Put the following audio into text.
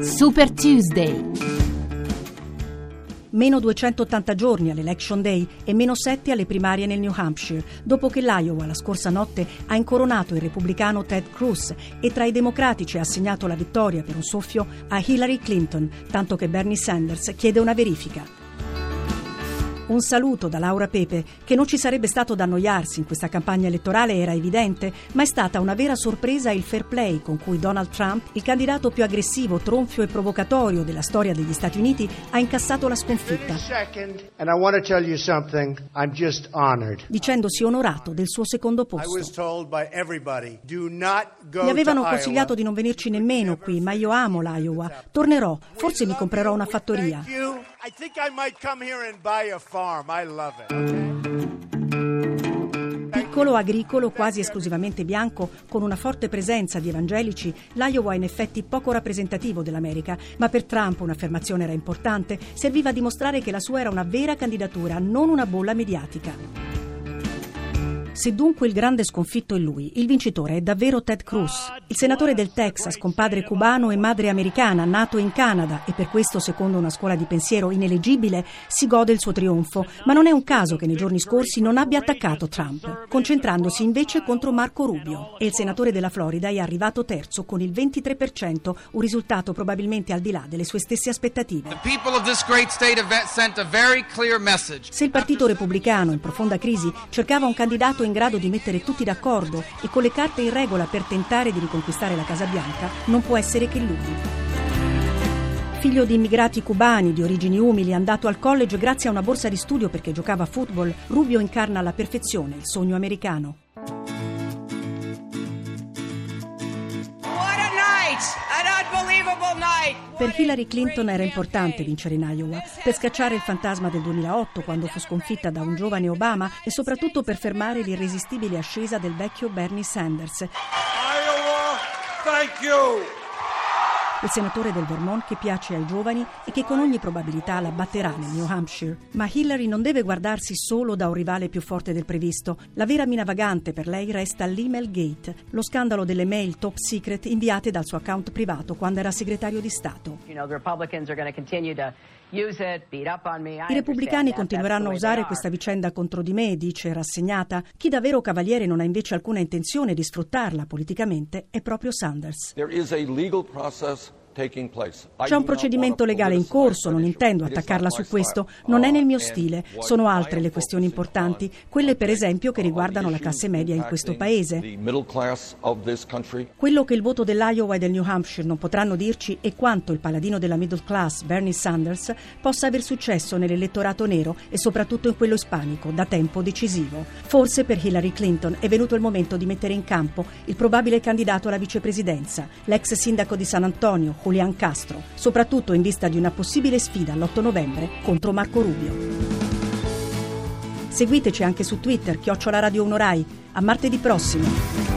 Super Tuesday. Meno 280 giorni all'Election Day e meno 7 alle primarie nel New Hampshire, dopo che l'Iowa la scorsa notte ha incoronato il repubblicano Ted Cruz e tra i democratici ha assegnato la vittoria per un soffio a Hillary Clinton, tanto che Bernie Sanders chiede una verifica. Un saluto da Laura Pepe, che non ci sarebbe stato da annoiarsi in questa campagna elettorale era evidente, ma è stata una vera sorpresa il fair play con cui Donald Trump, il candidato più aggressivo, tronfio e provocatorio della storia degli Stati Uniti, ha incassato la sconfitta. Dicendosi onorato del suo secondo posto. Mi avevano consigliato di non venirci nemmeno qui, ma io amo l'Iowa. Tornerò, forse mi comprerò una fattoria. I think I might come here and buy a farm. I love it. Piccolo, agricolo, quasi esclusivamente bianco, con una forte presenza di evangelici, l'Iowa è in effetti poco rappresentativo dell'America, ma per Trump un'affermazione era importante, serviva a dimostrare che la sua era una vera candidatura, non una bolla mediatica. Se dunque il grande sconfitto è lui, il vincitore è davvero Ted Cruz, il senatore del Texas, con padre cubano e madre americana, nato in Canada e per questo, secondo una scuola di pensiero ineleggibile, si gode il suo trionfo. Ma non è un caso che nei giorni scorsi non abbia attaccato Trump, concentrandosi invece contro Marco Rubio. E il senatore della Florida è arrivato terzo con il 23%, un risultato probabilmente al di là delle sue stesse aspettative. Se il partito repubblicano, in profonda crisi, cercava un candidato in grado di mettere tutti d'accordo e con le carte in regola per tentare di riconquistare la Casa Bianca, non può essere che lui. Figlio di immigrati cubani di origini umili, andato al college grazie a una borsa di studio perché giocava a football, Rubio incarna alla perfezione il sogno americano. Per Hillary Clinton era importante vincere in Iowa, per scacciare il fantasma del 2008 quando fu sconfitta da un giovane Obama e soprattutto per fermare l'irresistibile ascesa del vecchio Bernie Sanders. Iowa, thank you il senatore del Vermont che piace ai giovani e che con ogni probabilità la batterà nel New Hampshire. Ma Hillary non deve guardarsi solo da un rivale più forte del previsto. La vera mina vagante per lei resta l'email gate, lo scandalo delle mail top secret inviate dal suo account privato quando era segretario di Stato. I repubblicani continueranno a usare questa vicenda contro di me, dice rassegnata. Chi davvero cavaliere non ha invece alcuna intenzione di sfruttarla politicamente è proprio Sanders. There is a legal process c'è un procedimento legale in corso, non intendo attaccarla su questo, non è nel mio stile. Sono altre le questioni importanti, quelle per esempio che riguardano la classe media in questo paese. Quello che il voto dell'Iowa e del New Hampshire non potranno dirci è quanto il paladino della middle class, Bernie Sanders, possa aver successo nell'elettorato nero e soprattutto in quello ispanico, da tempo decisivo. Forse per Hillary Clinton è venuto il momento di mettere in campo il probabile candidato alla vicepresidenza, l'ex sindaco di San Antonio, Julian Castro, soprattutto in vista di una possibile sfida l'8 novembre contro Marco Rubio. Seguiteci anche su Twitter, chiocciola Radio 1 Rai. A martedì prossimo!